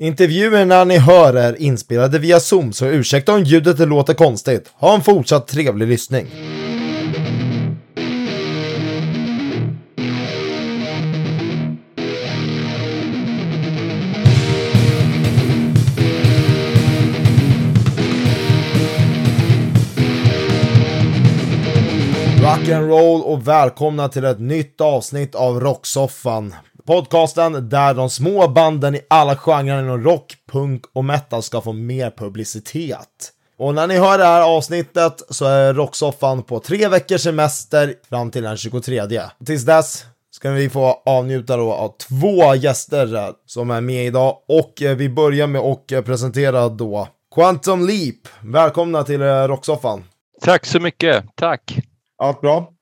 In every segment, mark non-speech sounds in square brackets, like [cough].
Intervjuerna ni hör är inspelade via Zoom, så ursäkta om ljudet låter konstigt. Ha en fortsatt trevlig lyssning. Rock'n'roll och välkomna till ett nytt avsnitt av Rocksoffan. Podcasten där de små banden i alla genrer inom rock, punk och metal ska få mer publicitet. Och när ni hör det här avsnittet så är Rocksoffan på tre veckors semester fram till den 23. Tills dess ska vi få avnjuta då av två gäster som är med idag och vi börjar med att presentera då Quantum Leap. Välkomna till Rocksoffan. Tack så mycket. Tack. Allt bra?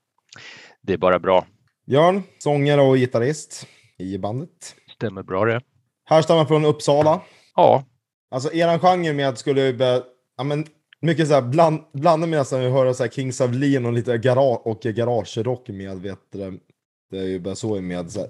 Det är bara bra. Björn, sångare och gitarrist i bandet. Stämmer bra det. Härstammar från Uppsala. Ja. Alltså eran genre med skulle be, ja men mycket såhär bland, blanda med nästan att höra såhär Kings of Leon och lite garage och garagerock med vet du, det är ju bara så med såhär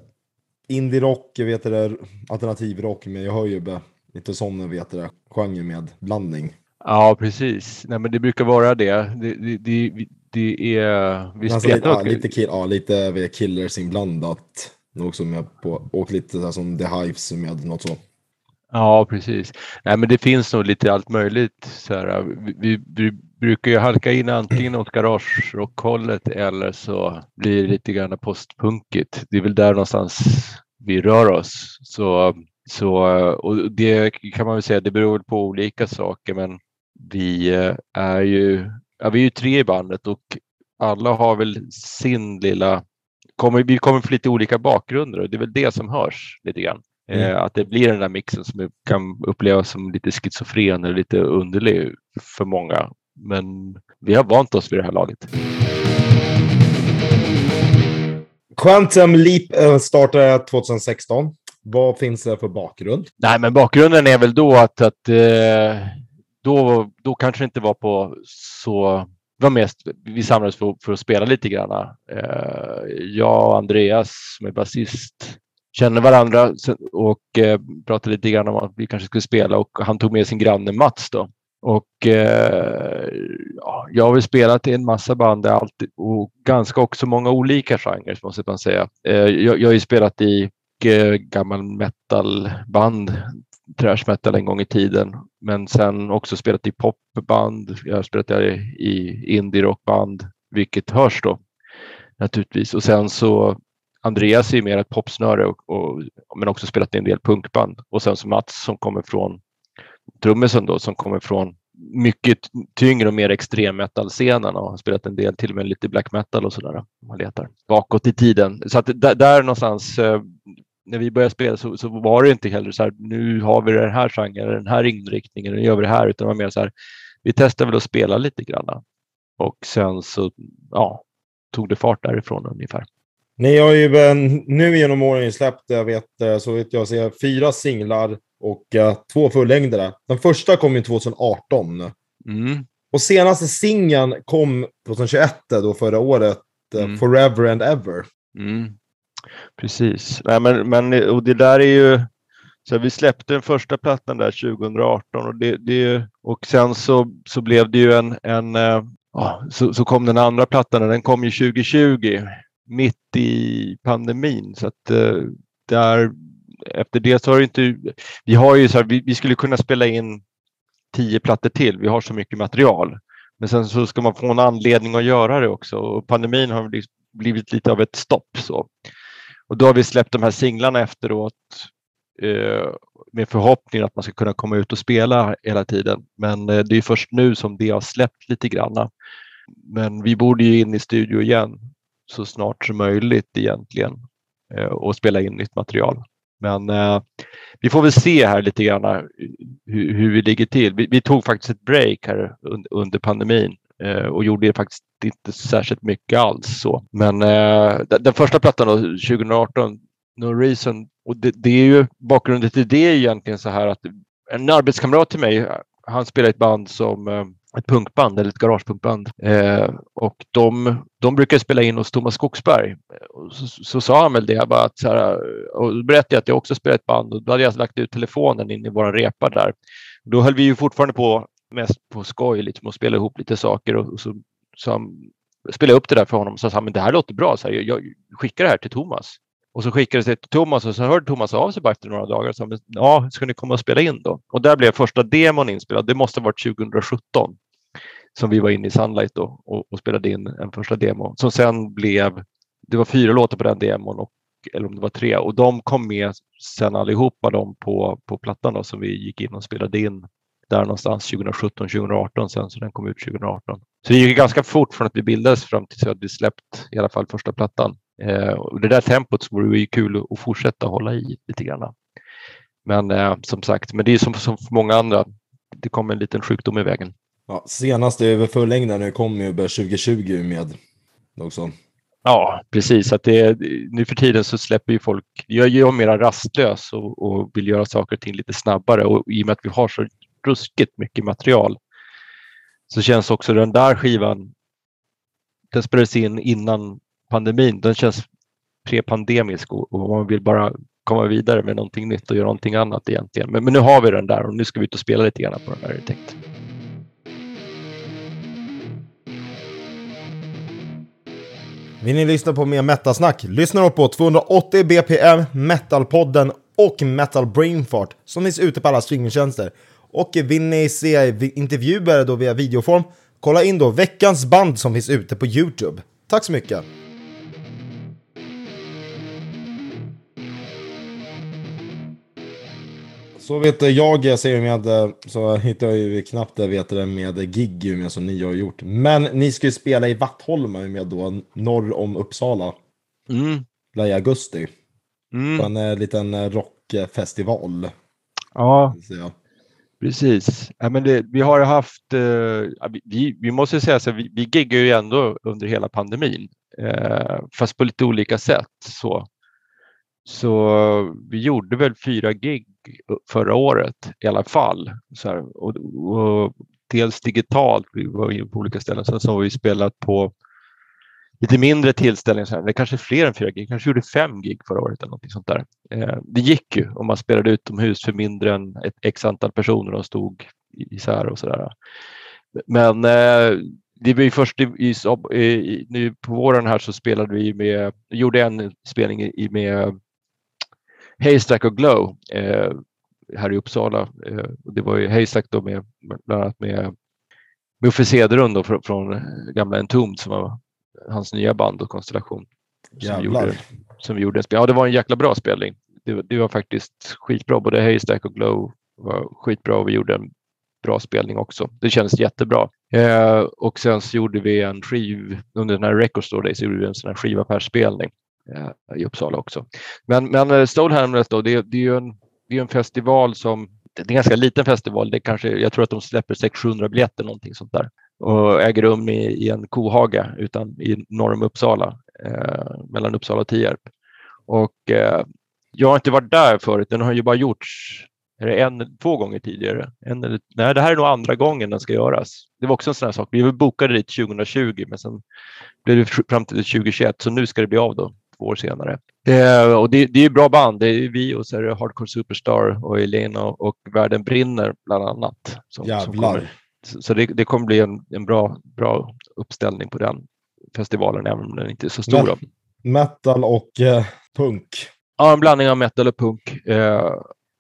indie-rock, vet du, alternativ-rock, men jag hör ju bara lite sån vet du, genre med blandning. Ja, precis. Nej, men det brukar vara det. Det, det, det, det är... Vi alltså, lite, ja, lite, kill, ja, lite killers inblandat. Också med på, och lite så som The Hives med något så. Ja, precis. Nej, men det finns nog lite allt möjligt. Så här, vi, vi, brukar ju halka in antingen åt garagerockhållet eller så blir det lite grann postpunkigt. Det är väl där någonstans vi rör oss. Så, så, och det kan man väl säga, det beror på olika saker, men vi eh, är ju, ja, vi är ju tre i bandet och alla har väl sin lilla kommer, vi kommer från lite olika bakgrunder och det är väl det som hörs lite grann. Mm. Eh, att det blir den där mixen som kan upplevas som lite schizofren eller lite underlig för många. Men vi har vant oss vid det här laget. Quantum Leap eh, startade 2016. Vad finns det för bakgrund? Nej, men bakgrunden är väl då att, att eh, då, då kanske det inte var på så det var mest, vi samlades för, för att spela lite grann. Eh, jag och Andreas som är basist känner varandra och eh, pratade lite grann om att vi kanske skulle spela och han tog med sin granne Mats då. Och eh, ja, jag har väl spelat i en massa band alltid, och ganska också många olika genrer måste man säga. Eh, jag, jag har ju spelat i eh, gammal metalband Trash metal en gång i tiden, men sen också spelat i popband. Jag har spelat i indie-rockband, vilket hörs då naturligtvis. Och sen så Andreas är mer ett popsnöre, och, och, men också spelat i en del punkband. Och sen så Mats som kommer från trummisen då, som kommer från mycket tyngre och mer extrem metal-scenen och har spelat en del till och med lite black metal och sådär. Man letar bakåt i tiden. Så att där, där någonstans eh, när vi började spela så, så, var det inte heller så här, nu har vi den här genren, den här inriktningen, nu gör vi det här, utan det var mer så här, vi testade väl att spela lite grann. Och sen så, ja, tog det fart därifrån ungefär. Ni har ju nu genom åren släppt, jag vet, eh, så vet jag, säga, fyra singlar och uh, två fullängdare. Den första kom ju 2018. Mm. Och senaste singeln kom 2021, då förra året, eh, mm. Forever and Ever. Mm. Precis. Nej, men, men, och det där är ju... Så vi släppte den första plattan där 2018 och, det, det, och sen så, så blev det ju en... en äh, så, så kom den andra plattan och den kom ju 2020 mitt i pandemin. Så att eh, där, efter det så har det inte... Vi har ju så här, vi, vi skulle kunna spela in tio plattor till. Vi har så mycket material. Men sen så ska man få en anledning att göra det också och pandemin har liksom blivit lite av ett stopp. Så. Och då har vi släppt de här singlarna efteråt eh, med förhoppningen att man ska kunna komma ut och spela hela tiden. Men eh, det är först nu som det har släppt lite granna. Men vi borde ju in i studio igen så snart som möjligt egentligen eh, och spela in nytt material. Men eh, vi får väl se här lite grann eh, hur, hur vi ligger till. Vi, vi, tog faktiskt ett break här under, under pandemin Eh, och gjorde faktiskt inte särskilt mycket alls. Så. Men eh, den första plattan då, 2018, No Reason, och det, det, är ju bakgrunden till det är egentligen så här att en arbetskamrat till mig han spelar i ett band som eh, ett punkband eller ett garagepunkband. Eh, och de, de brukar spela in hos Thomas Skogsberg. Och så, så, sa han väl det, bara att så här, och då berättade jag att jag också spelar ett band och då hade jag lagt ut telefonen in i våran repa där. Då höll vi ju fortfarande på mest på skoj, liksom, och spela ihop lite saker och, och så, så han, spelade upp det där för honom och sa men det här låter bra, så här, jag, jag skickar det här till Thomas. Och så skickades det till Thomas och så hörde Thomas av sig bara efter några dagar och sa ja, ska ni komma och spela in då? Och där blev första demon inspelad. Det måste ha varit 2017 som vi var inne i Sunlight då och, och, spelade in en första demo som sen blev, det var fyra låtar på den demon och, eller om det var tre och de kom med sen allihopa de på, på plattan då, som vi gick in och spelade in där någonstans 2017, 2018 sen så den kom ut 2018. Så det gick ganska fort från att vi bildades fram till att vi släppt i alla fall första plattan. Eh, och det där tempot vore ju kul att fortsätta hålla i lite grann. Men eh, som sagt, men det är som, som för många andra. Det kom en liten sjukdom i vägen. Ja, senaste över fullängdaren kom ju 2020 med också. Ja, precis. Att det, nu för tiden så släpper ju folk, jag är mera rastlös och, och, vill göra saker och ting lite snabbare och i och med att vi har så ruskigt mycket material så känns också den där skivan, den spelades in innan pandemin, den känns prepandemisk och, och man vill bara komma vidare med någonting nytt och göra någonting annat egentligen. Men, men nu har vi den där och nu ska vi ut och spela lite grann på den där är tänkt. Vill ni lyssna på mer metalsnack? Lyssna då på 280 BPM, Metalpodden och Metal Brainfart som finns ute på alla streamingtjänster. Och vill ni se intervjuer då via videoform, kolla in då veckans band som finns ute på Youtube. Tack så mycket! Så vet jag säger med, så hittar jag ju knappt det vet det med gig med som ni har gjort. Men ni ska ju spela i Vattholma med då norr om Uppsala. Mm. I augusti. Mm. På en eh, liten eh, rockfestival. Ja, precis. Ja, men det, vi har haft, eh, vi, vi måste säga så vi, vi giggar ju ändå under hela pandemin. Eh, fast på lite olika sätt. Så. så vi gjorde väl fyra gig förra året i alla fall. Så här, och, och, dels digitalt, vi var på olika ställen. Sen så har vi spelat på lite mindre tillställningar. Det kanske är fler än fyra gig, kanske gjorde fem gig förra året eller något sånt där. Eh, det gick ju om man spelade utomhus för mindre än ett x antal personer och stod isär och sådär. Men eh, det var först i, i, nu på våren här så spelade vi med, gjorde en spelning i, med Haystack och Glow eh, här i Uppsala. Eh, det var ju Haystack då med bland annat med Muffe Cederlund från, från gamla Entombed som var hans nya band och konstellation. Som gjorde, som gjorde en spel. Ja, det var en jäkla bra spelning. Det, det var faktiskt skitbra. Både Haystack och Glow var skitbra och vi gjorde en bra spelning också. Det kändes jättebra. Eh, och sen så gjorde vi en skiv, under den här Record Store Days, gjorde vi en sån här skivaffärsspelning eh, i Uppsala också. Men, men eh, Stonehamlet då, det, det är ju en, det är en festival som, det är en ganska liten festival, det kanske, jag tror att de släpper 600 biljetter någonting sånt där och äger rum i, i en kohaga utan, i norr om Uppsala, eh, mellan Uppsala och Tierp. Och eh, jag har inte varit där förut, den har ju bara gjorts är det en, två gånger tidigare. En, nej, det här är nog andra gången den ska göras. Det var också en sån här sak. Vi bokade dit 2020 men sen blev det fram till 2021 så nu ska det bli av då två år senare. Eh, och det, det är bra band. Det är vi och så är det Hardcore Superstar och Elena och Världen brinner bland annat. Som, Jävlar. Som så det, det kommer bli en, en bra, bra uppställning på den festivalen, även om den inte är så stor. Met metal och eh, punk. Ja, en blandning av metal och punk. Eh,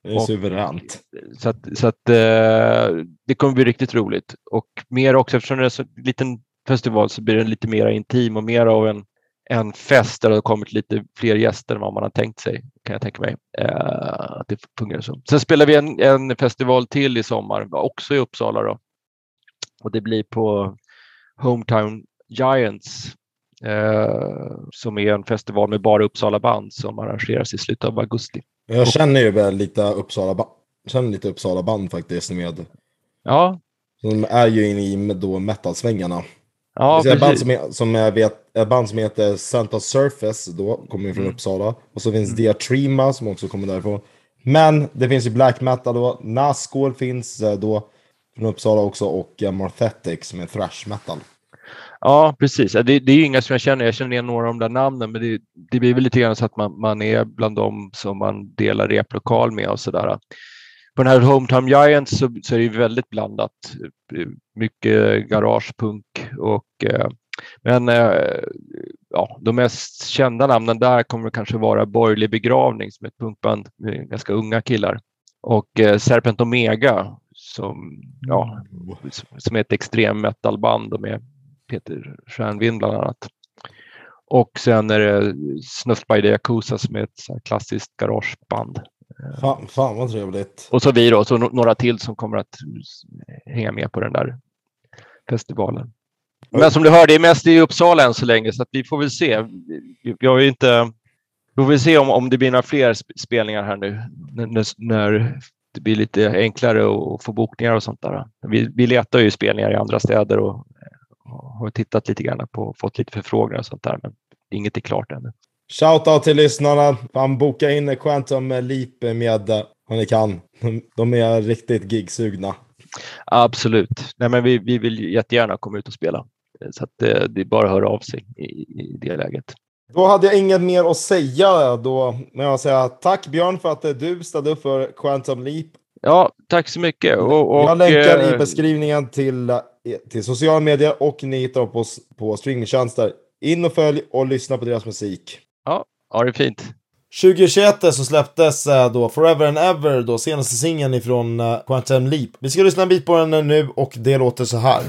det är och, suveränt. Så att, så att eh, det kommer bli riktigt roligt. Och mer också, eftersom det är en liten festival så blir den lite mer intim och mer av en, en fest där det har kommit lite fler gäster än vad man har tänkt sig, kan jag tänka mig. Eh, att det fungerar så. Sen spelar vi en, en festival till i sommar, också i Uppsala. Då, och det blir på Hometown Giants eh, som är en festival med bara Uppsala band som arrangeras i slutet av augusti. Jag känner ju väl lite Uppsala, känner lite Uppsala band faktiskt med. Ja. De är ju inne i då metalsvängarna. Ja, det är band som, är, som är, vet, ett band som heter Santa Surface, då kommer från mm. Uppsala. Och så finns mm. Diatrima som också kommer därifrån. Men det finns ju black metal då. Nazgul finns eh, då från Uppsala också och eh, Marthetic som är thrash metal. Ja, precis. Det, det är inga som jag känner. Jag känner igen några av de där namnen, men det, det blir väl lite grann så att man, man är bland dem som man delar replokal med och så där. På den här Hometown Giants så, så är det väldigt blandat. Mycket garagepunk och eh, men eh, ja, de mest kända namnen där kommer kanske vara Borgerlig begravning som är ett punkband med ganska unga killar och Serpent Omega som, ja, som är ett extrem metalband med Peter Stjärnvind bland annat. Och sen är det Snuff by the Yakuza som är ett klassiskt garageband. Fan, fan vad trevligt. Och så vi då, så några till som kommer att hänga med på den där festivalen. Men som du hör, det är mest i Uppsala än så länge, så att vi får väl se. Vi har inte... Vi får väl se om, om det blir några fler spelningar här nu när, när det blir lite enklare att få bokningar och sånt där. Vi, vi letar ju spelningar i andra städer och, och har tittat lite grann på, fått lite förfrågningar och sånt där, men inget är klart ännu. Shoutout till lyssnarna. Fan, boka in Quantum Leap med om ni kan. De är riktigt gigsugna. Absolut. Nej, men vi, vi vill jättegärna komma ut och spela. Så att det, det är bara att höra av sig i, i det läget. Då hade jag inget mer att säga då. Men jag säger tack Björn för att du ställde upp för Quantum Leap. Ja, tack så mycket. Och, och, jag länkar i eh, beskrivningen till, till sociala medier och ni hittar på, på streamingtjänster. In och följ och lyssna på deras musik. Ja, ha det fint. 2021 så släpptes eh, då Forever and Ever, då senaste singeln ifrån eh, Quantum Leap. Vi ska lyssna en bit på den nu och det låter så här.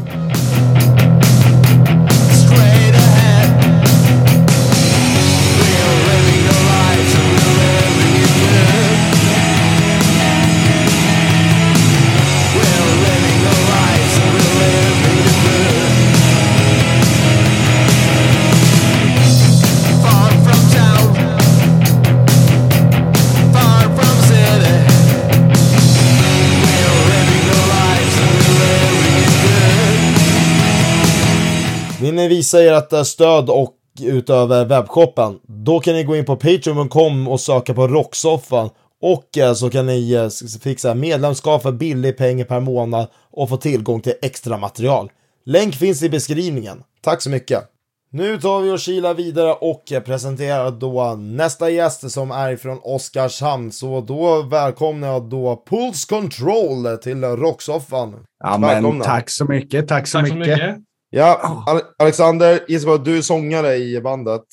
Ni visa ert eh, stöd och utöver webbshoppen, då kan ni gå in på patreon.com och söka på Rocksoffan och eh, så kan ni eh, fixa medlemskap för billig pengar per månad och få tillgång till extra material. Länk finns i beskrivningen. Tack så mycket! Nu tar vi och kilar vidare och presenterar då nästa gäst som är från Oskarshamn. Så då välkomnar jag då Pulse Control till Rocksoffan. Ja, men, tack så mycket, tack så, tack mycket. Så mycket. Ja, Alexander, gissa vad du är sångare i bandet.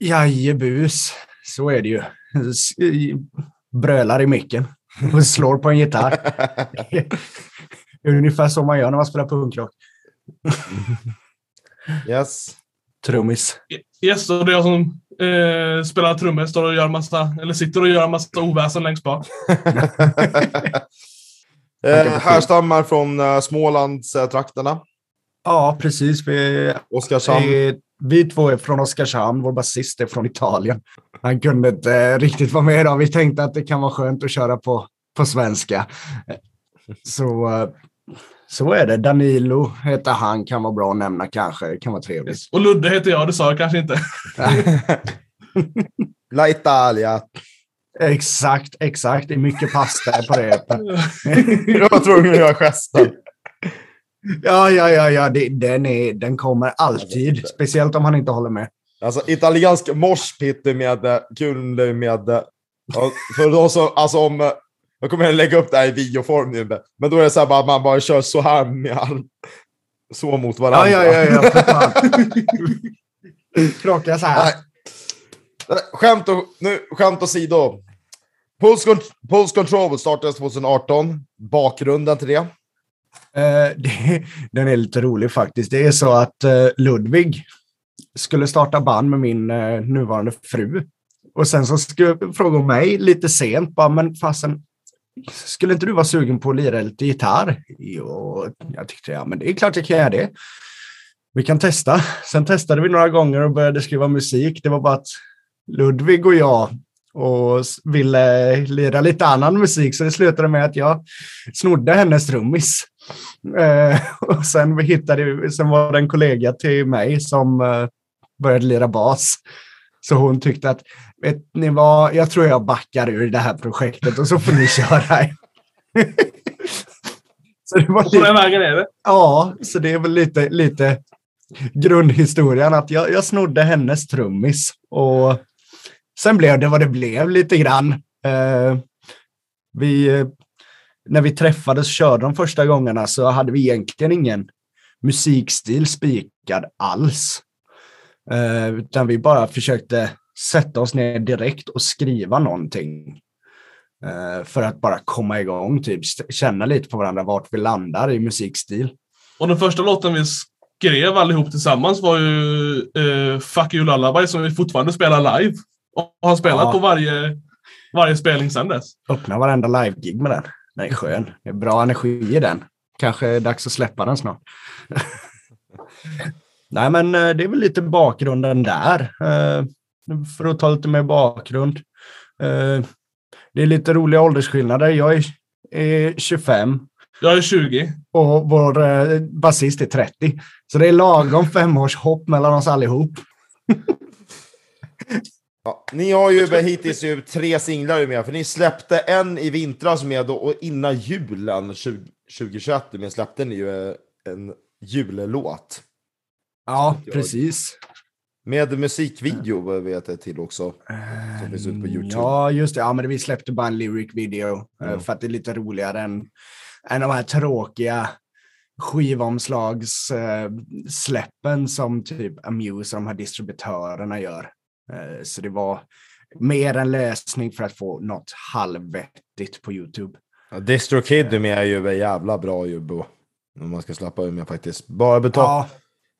Jajebus, så är det ju. Brölar i micken och slår på en gitarr. [laughs] Ungefär så man gör när man spelar punkrock. yes. Trummis. Yes, och det är jag som eh, spelar trummor, står och gör massa, eller sitter och gör massa oväsen längst bak. [laughs] eh, härstammar från uh, Smålandstrakterna. Ja, precis. Vi, Oskarshamn. Vi, vi två är från Oskarshamn. Vår basist är från Italien. Han kunde inte riktigt vara med idag. Vi tänkte att det kan vara skönt att köra på, på svenska. Så, eh, så är det. Danilo heter han. Kan vara bra att nämna kanske. Det kan vara trevligt. Och Ludde heter jag. Det sa jag kanske inte. [laughs] La Italia. Exakt, exakt. Det är mycket pasta på det. [laughs] jag var tvungen att göra gesten. Ja, ja, ja, ja. Det, den, är, den kommer alltid. Speciellt om han inte håller med. Alltså italiensk morspit med kul med... För då så, alltså om... Jag kommer att lägga upp det här i videoform nu, men då är det så här att man bara kör så här med all, så mot varandra. Ja, ja, ja. ja Krocka så här. Nej. Skämt, och, nu, skämt åsido. Pulse, Pulse Control startades 2018. Bakgrunden till det? Eh, [laughs] det, den är lite rolig faktiskt. Det är så att eh, Ludvig skulle starta band med min eh, nuvarande fru. Och sen så frågade hon mig lite sent, bara, men fasen, skulle inte du vara sugen på att lira lite gitarr? Jo, jag tyckte, ja men det är klart jag kan göra det. Vi kan testa. Sen testade vi några gånger och började skriva musik. Det var bara att Ludvig och jag och ville lira lite annan musik, så det slutade med att jag snodde hennes trummis. Eh, [laughs] och sen, hittade, sen var det en kollega till mig som eh, började lira bas. Så hon tyckte att, vet ni vad, jag tror jag backar ur det här projektet och så får ni [laughs] köra. [laughs] Så det var Och på den lite, vägen är det. ja, så det är väl lite, lite grundhistorien att jag, jag snodde hennes trummis och sen blev det vad det blev lite grann. Eh, vi, eh, när vi träffades och körde de första gångerna så hade vi egentligen ingen musikstil spikad alls. Eh, utan vi bara försökte sätta oss ner direkt och skriva någonting. Eh, för att bara komma igång, typ känna lite på varandra vart vi landar i musikstil. Och den första låten vi skrev allihop tillsammans var ju eh, Fuck You Lullaby som vi fortfarande spelar live. Och har spelat Ja. på varje, varje spelning sedan dess. Öppna varenda live-gig med den. Den är skön. Det är bra energi i den. Kanske är dags att släppa den snart. [laughs] Nej, men eh, det är väl lite bakgrunden där. Eh, För att ta lite mer bakgrund. Eh, Det är lite roliga åldersskillnader. Jag är, är 25 Jag är 20. och vår basist är 30. Så det är lagom femårshopp mellan oss allihop. [laughs] Ja, ni har ju hittills ju tre singlar med, för ni släppte en i vintras med och och innan julen 20, 2021 med släppte ni ju eh, en jullåt. Ja, precis. Med musikvideo vet jag till också. Som finns ute på YouTube. Ja, just det. Ja, men vi släppte bara en lyric video eh, Mm. för att det är lite roligare än, än de här tråkiga skivomslagssläppen som typ Amuse och de här distributörerna gör. Eh, Så det var mer en lösning för att få något halvvettigt på YouTube. Ja, DistroKid är med är ju jävla bra ju. bo. Om man ska släppa med faktiskt. Bara, betala, Ja,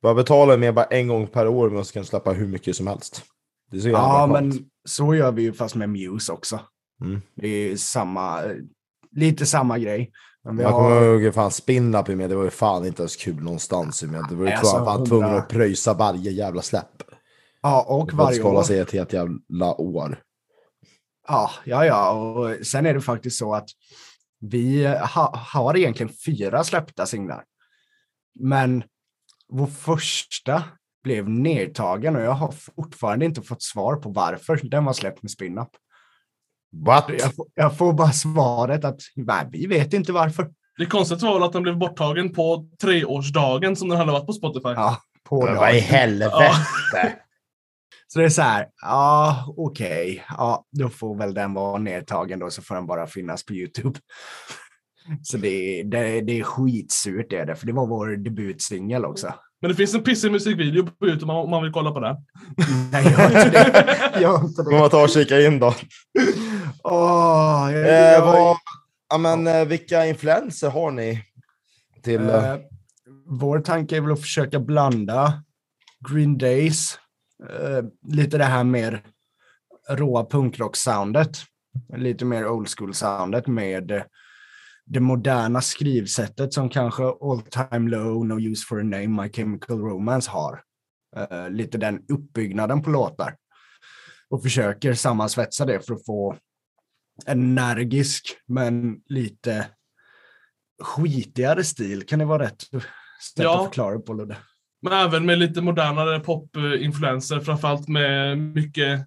bara betala med bara en gång per år men så kan släppa hur mycket som helst. Det är så jävla ja men så gör vi ju fast med Muse också. Mm. Det är samma, lite samma grej. Men Jag har- kommer ihåg fan Spinlap är med, det var ju fan inte ens kul någonstans. Men det var ju alltså, fan 100 tvungen att pröjsa varje jävla släpp. Ja, och varje år. sig ett helt jävla år. Ja, ja, ja. Och sen är det faktiskt så att vi ha, har egentligen fyra släppta singlar. Men vår första blev nedtagen och jag har fortfarande inte fått svar på varför den var släppt med Spin-Up. What? Jag, får- jag får bara svaret att nej, vi vet inte varför. Det konstiga var väl att den blev borttagen på treårsdagen som den hade varit på Spotify. Ja, på Men vad i helvete? [laughs] Så det är så här, ja okej, ja då får väl den vara nedtagen då så får den bara finnas på YouTube. [laughs] Så det, är- det, det är skitsurt det är det, för det var vår debutsingel också. Men det finns en pissig musikvideo på Youtube om man vill kolla på den. [laughs] Nej, jag har inte det. Jag har inte det. man ta och kika in då. Åh, jag, Eh, jag, vad, ja, men, eh, vilka influenser har ni? Till, eh, eh, vår tanke är väl att försöka blanda Green Days, eh, lite det här mer råa punkrock-soundet, lite mer old school-soundet med eh, det moderna skrivsättet som kanske All Time Low, No Use For A Name, My Chemical Romance har. Eh, lite den uppbyggnaden på låtar. Och försöker sammansvetsa det för att få energisk men lite skitigare stil. Kan det vara rätt sätt Ja. att förklara på Ludde? Men även med lite modernare popinfluenser, framförallt med mycket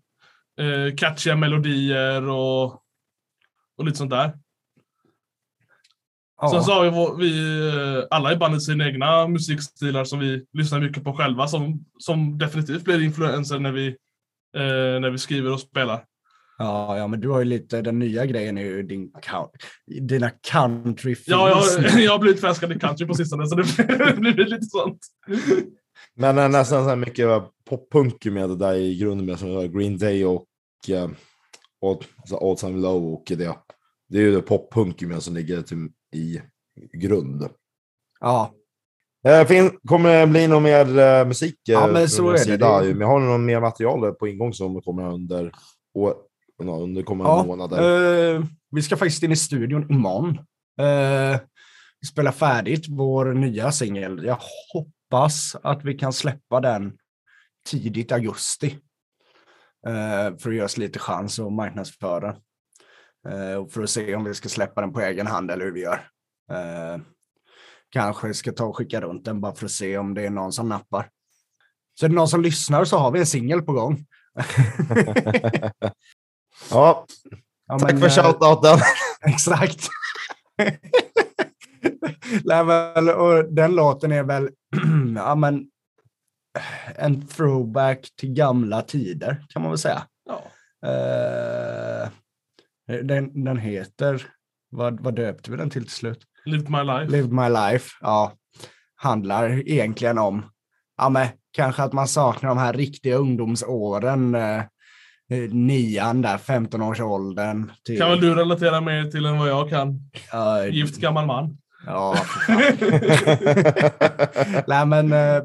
eh, catchiga melodier och, och lite sånt där. Sen så har vår, vi eh, alla i bandet sina egna musikstilar som vi lyssnar mycket på själva som, som definitivt blir influenser när vi, eh, när vi skriver och spelar. Ja, ja, men du har ju lite, den nya grejen är ju din, dina country Ja, jag, [laughs] jag har blivit förälskad i country på sistone så det [laughs] blir lite sånt. men eh, nästan så här mycket poppunk med det där i grunden med som Green Day och eh, så All Time Low och det. Det är ju poppunk med som ligger till, i grund. Ja, fin, kommer det bli någon mer eh, musik Ja, men så är det. sida? Det Men har ni något mer material på ingång som kommer under, år, under kommande ja månader? eh, vi ska faktiskt in i studion imorgon. Uh, vi spelar färdigt vår nya singel. Jag hoppas att vi kan släppa den tidigt augusti. Eh, för att ge oss lite chans att marknadsföra. Eh, och för att se om vi ska släppa den på egen hand eller hur vi gör. Eh, kanske ska ta och skicka runt den bara för att se om det är någon som nappar. Så är det någon som lyssnar så har vi en singel på gång. [laughs] [laughs] Ja, Ja, tack men, för eh, shoutouten. [laughs] Exakt. [laughs] Men, och den låten är väl [clears throat] ja, men, en throwback till gamla tider, kan man väl säga. Ja. Eh, den, den heter, vad, vad döpte vi den till till slut? Lived my life. Lived My Life, ja, handlar egentligen om, ja men kanske att man saknar de här riktiga ungdomsåren, eh, nian där, 15-årsåldern. Till, Kan väl du relatera mer till än vad jag kan? Ja, Gift gammal man. Ja. [laughs] Nej, men eh,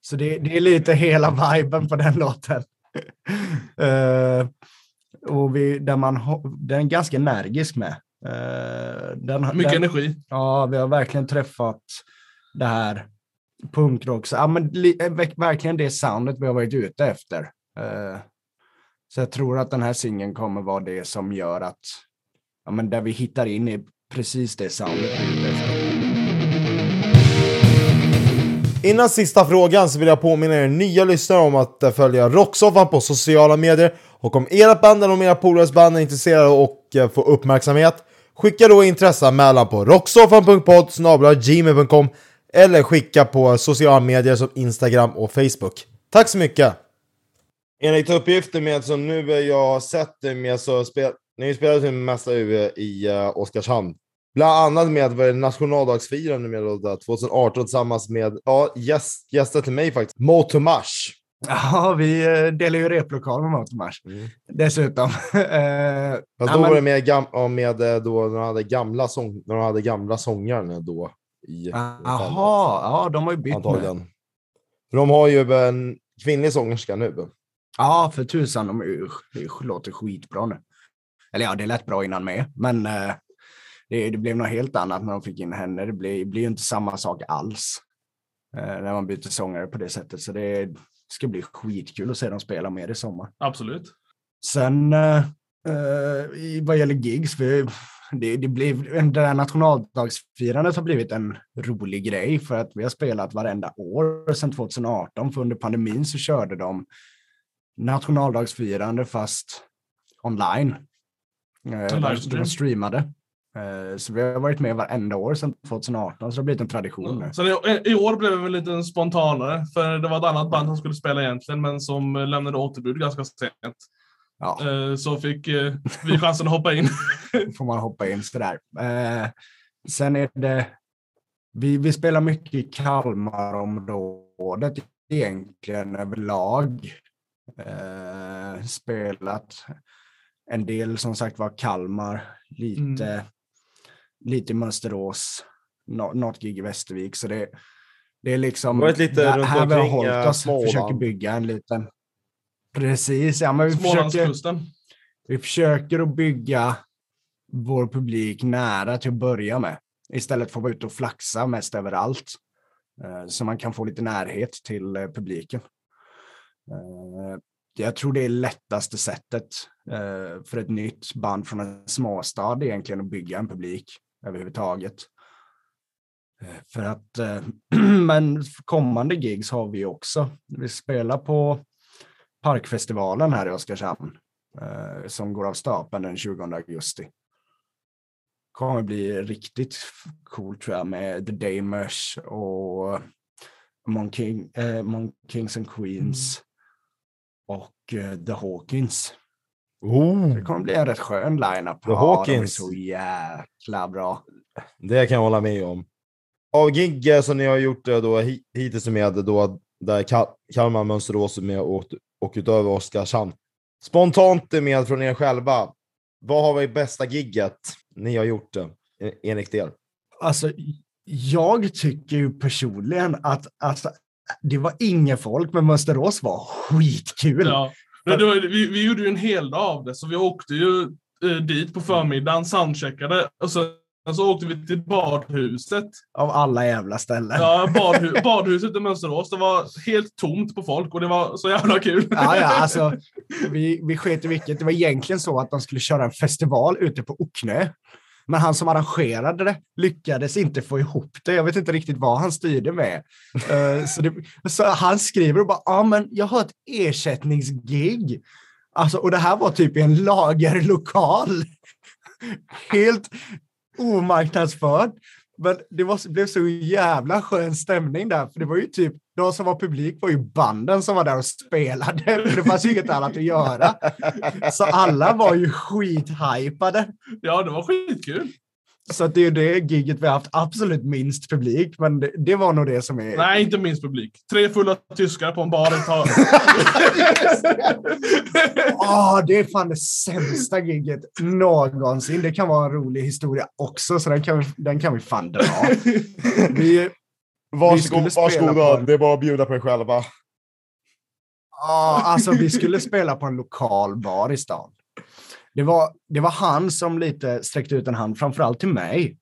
så det, det är lite hela viben på den låten. Eh, och vi, där man, den är ganska energisk med. Eh, den, Mycket den, energi. Ja, vi har verkligen träffat det här punkrock, ja, men li, eh, verk- verkligen det soundet vi har varit ute efter. Eh, så jag tror att den här singeln kommer vara det som gör att, ja, men där vi hittar in i precis det soundet vi. Innan sista frågan så vill jag påminna er nya lyssnare om att eh, följa Rocksoffan på sociala medier. Och om ert band eller om era polares band är intresserade och eh, får uppmärksamhet, skicka då intresseanmälan på rocksoffan.podd eller skicka på sociala medier som Instagram och Facebook. Tack så mycket! Enligt uppgifter med som nu jag sett det med så spel, ni spelar till mesta i, i uh, Oskarshamn. Bland annat med vad är det, nationaldagsfirande med då, där 2018 tillsammans med ja, gäst, gäster till mig faktiskt. Motomash. Ja, vi eh, delar ju replokal med Motormars Mm. dessutom. [laughs] Eh, Fast då var det med, gam, med då när de hade gamla, sång, när de hade gamla sångare då. I ja, de har ju bytt nu. Antagligen. För de har ju en kvinnlig sångerska nu. Ja, för tusan, de låter skitbra nu. Eller ja, det lät bra innan med, men eh, det, det blev något helt annat när de fick in henne. Det blir, blir ju inte samma sak alls eh, när man byter sångare på det sättet. Så det ska bli skitkul att se dem spela mer i sommar. Absolut. Sen eh, eh, vad gäller gigs, för det, det blev, det där nationaldagsfirandet har blivit en rolig grej för att vi har spelat varenda år sedan 2018. För under pandemin så körde de nationaldagsfirande fast online. Eh, de, de streamade. Eh, så vi har varit med varenda år sedan 2018, så det har blivit en tradition nu. Så i, i år blev det väl lite spontanare, för det var ett annat band som skulle spela egentligen, men som lämnade återbud ganska sent. Ja. Eh, Så fick eh, vi chansen att hoppa in. [laughs] får man hoppa in sådär. Sen är det, vi, vi spelar mycket i Kalmarområdet egentligen överlag. Eh, spelat en del som sagt var Kalmar, lite, lite i Mönsterås, nå, något gig i Västervik. Så det, det är liksom Varit lite där- här vi har hållit oss, Småland. försöker bygga en liten Precis, ja, men vi försöker, vi försöker att bygga vår publik nära till att börja med. Istället för att vara ute och flaxa mest överallt. Eh, Så man kan få lite närhet till eh, publiken. Eh, jag tror det är lättaste sättet eh, för ett nytt band från en småstad egentligen att bygga en publik överhuvudtaget. Eh, för att, [clears throat] men kommande gigs har vi också. Vi spelar på Parkfestivalen här i Oskarshamn som går av stapeln den 20 augusti. Kommer bli riktigt coolt tror jag med The Damers och Mon, King, eh, Mon Kings and Queens och eh, The Hawkins. Oh, Det kommer bli en rätt skön line-up. The Ja, Hawkins. De är så jäkla bra. det kan jag hålla med om. Av gig som ni har gjort då, hi- hittills med då, där Kal- Kalmar, Mönsterås är med och, och utöver Oskarshamn. Spontant med från er själva. Vad har varit bästa gigget ni har gjort enligt er? Alltså, jag tycker ju personligen att alltså, det var inget folk, men Mönsterås var skitkul. Ja. Var, vi, vi gjorde ju en hel dag av det, så vi åkte ju eh, dit på förmiddagen, soundcheckade och så, så åkte vi till badhuset. Av alla jävla ställen. Ja, [laughs] badhu, badhuset i Mönsterås. Det var helt tomt på folk och det var så jävla kul. Ja, ja, alltså, [laughs] vi, vi sket i vilket. Det var egentligen så att de skulle köra en festival ute på Ocknö. Men han som arrangerade det lyckades inte få ihop det. Jag vet inte riktigt vad han styrde med. Eh, så, det, så han skriver och bara, ja men jag har ett ersättningsgig. Alltså, och det här var typ i en lagerlokal. Helt omarknadsförd. Men det var, blev så jävla skön stämning där, för det var ju typ, de som var publik var ju banden som var där och spelade, för det fanns ju inget annat att göra. Så alla var ju skithypade. Ja, det var skitkul. Så att det är det giget vi har haft absolut minst publik, men det, det var nog det som är... Nej, inte minst publik. Tre fulla tyskar på en bar ett tag. [laughs] Ah, det är fan det sämsta giget någonsin. Det kan vara en rolig historia också, så den kan vi, den kan vi fan dra. [laughs] Vi, Varsågod, skulle spela varsågoda. på- Det är bara att bjuda på er själva. Ja, alltså vi skulle spela på en lokal bar i stan. Det var, det var han som lite sträckte ut en hand, framförallt till mig.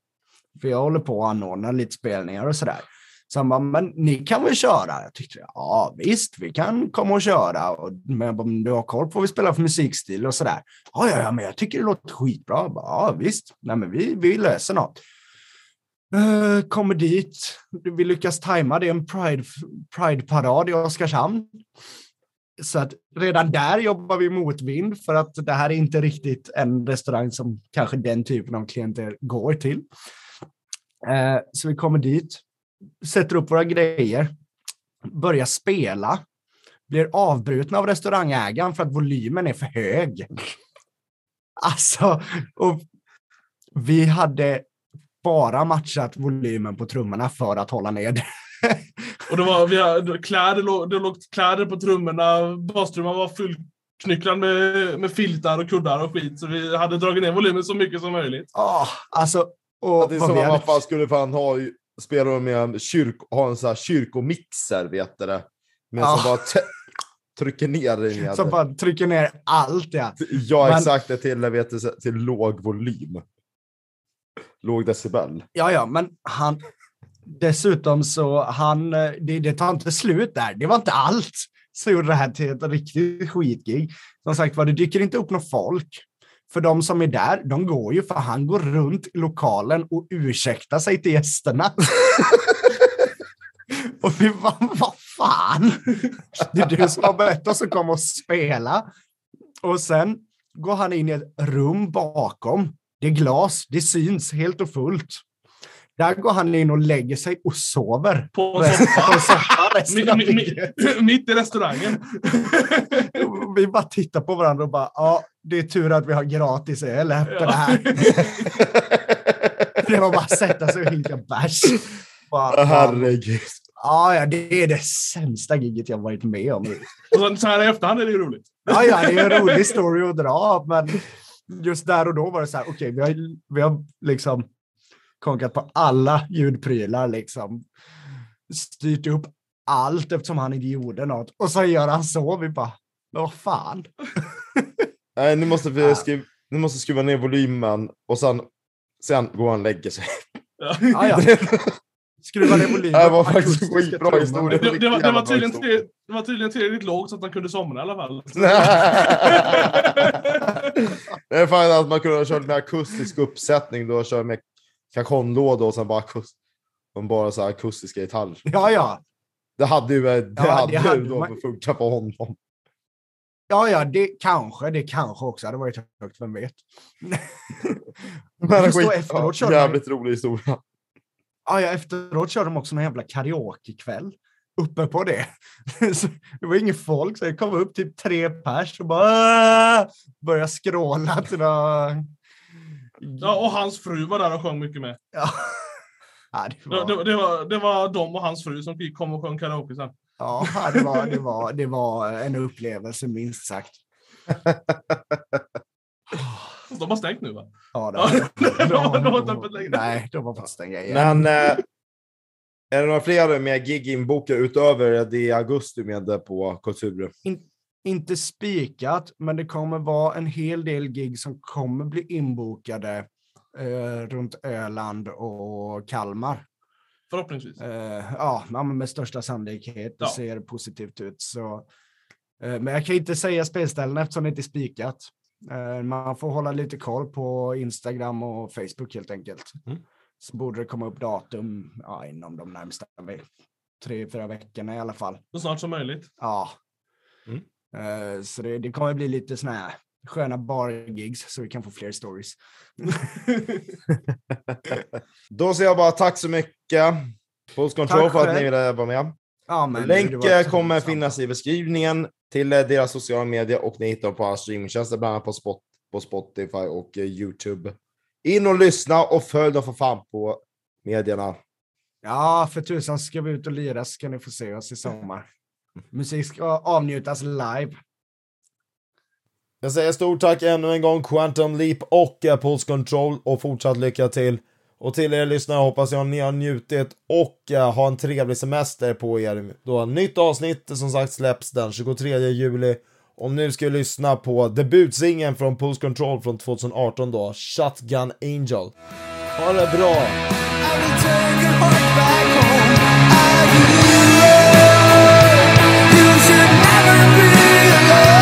För jag håller på att anordna lite spelningar och sådär. Så han bara, men ni kan väl köra? Jag tyckte, ja visst, vi kan komma och köra. Och, men jag bara, "Men du har koll på vad vi spelar för musikstil och sådär. Ja, ja, ja, men jag tycker det låter skitbra. Jag bara, ja, visst, nej, men vi, vi löser något. Uh, kommer dit, vi lyckas tajma, det är en Pride- Pride-parad i Oskarshamn. Så att redan där jobbar vi motvind för att det här är inte riktigt en restaurang som kanske den typen av klienter går till. Eh, så vi kommer dit, sätter upp våra grejer, börjar spela, blir avbrutna av restaurangägaren för att volymen är för hög. Alltså, och vi hade bara matchat volymen på trummorna för att hålla ner det. Och det var, vi hade, kläder, låg, det låg kläder på trummorna. Bastrumman var fullknycklad med, med filtar och kuddar och skit. Så vi hade dragit ner volymen så mycket som möjligt. Ah, alltså, och Det är som hade- man fan skulle fan ha, spela med en kyrk, ha en sån här kyrkomixer, vet du det. Men Ja. som bara trycker ner det med. som bara trycker ner allt. Ja. Ja, Men- exakt. Det till, vet du, till låg volym. Låg decibel. Ja, ja, men han... Dessutom så han, eh, det, det tar inte slut där. Det var inte allt som gjorde det här till ett riktigt skitgig. Som sagt var, det dyker inte upp något folk. För de som är där, de går ju för han går runt i lokalen och ursäktar sig till gästerna. [laughs] och vi bara, vad fan? Det är du som har bett oss att komma och spela. Och sen går han in i ett rum bakom. Det är glas, det syns helt och fullt. Där går han in och lägger sig och sover. På en soffa. Mitt i restaurangen. [laughs] Vi bara tittar på varandra och bara, ja, det är tur att vi har gratis öl efter det här. [laughs] Det var bara att sätta sig och hinka bärs. Bara, Ja, Herregud. ja, det är det sämsta giget jag varit med om. Och så här i efterhand är det ju roligt. Ja, ja, det är en rolig story att dra, men just där och då var det så här, okej, vi, har, vi har liksom konkat på alla ljudprylar, liksom. Styrt upp allt eftersom han inte gjorde något. Och så gör han så, vi bara, men vad fan? [laughs] Nej, nu måste vi Ja. skruva, nu måste skruva ner volymen och sen, sen går han och lägger sig. Ja, [laughs] ja. Skruva ner volymen. Det var faktiskt skitbra historia. Det, det, var, det, var tydligen, det var tydligen tillräckligt lågt så att han kunde somna i alla fall. [laughs] det är fan att man kunde ha kört med akustisk uppsättning då, kör med kajonlåda och sen bara, akust, och bara så här akustiska gitarrer. Ja, ja. Det hade ju, det Ja, det hade hade ju då man- funkat på honom. Ja, ja, det kanske, det kanske också hade varit högt, vem vet. [laughs] Men skit, efteråt ja, jävligt rolig historia. Ja, ja, efteråt körde de också någon jävla karaokekväll uppe på det. [laughs] Så det var ingen folk, så det kom upp typ tre pers och bara "Aah!" började skråla till några... Ja, och hans fru var där och sjöng mycket med. Ja. [laughs] Ja, det var, det, det, var, det var de och hans fru som gick- kom och sjöng karaoke sen. ja, det, var, det, var, det var en upplevelse minst sagt. [laughs] De har stängt nu va? Ja, det [laughs] de har- de har inte öppet längre. Nej, de har fått stänga igen. Men eh, är det några fler med gig inbokade utöver det i augusti med på Kultur? Inte spikat, men det kommer vara en hel del gig som kommer bli inbokade eh, runt Öland och Kalmar. Förhoppningsvis. Eh, ja, men med största sannolikhet. Det Ja. ser positivt ut. Så, eh, men jag kan inte säga spelställen eftersom det inte är spikat. Eh, man får hålla lite koll på Instagram och Facebook helt enkelt. Mm. Så borde det komma upp datum ja, inom de närmsta tre, fyra veckorna i alla fall. Så snart som möjligt. Ja. Eh, så det, det kommer bli lite sån här sköna bargigs så vi kan få fler stories. [laughs] Då säger jag bara tack så mycket. Pulse Control Tack för att ni ville vara med. Ja, men Länk kommer finnas i beskrivningen till eh, deras sociala medier och ni hittar på alla streamingtjänster, bland annat på, Spot, på Spotify och eh, YouTube. In och lyssna och följ dem för fan på medierna. Ja, för tusan ska vi ut och lira ska ni få se oss i sommar. Musik ska avnjutas live. Jag säger stort tack ännu en gång Quantum Leap och eh, Pulse Control och fortsatt lycka till. Och till er lyssnare hoppas jag ni har njutit och eh, ha en trevlig semester på er. Då nytt avsnitt som sagt släpps den 23 juli. Och nu ska vi lyssna på debutsingen från Pulse Control från 2018 då, Shotgun Angel. Ha det bra! should never be alone.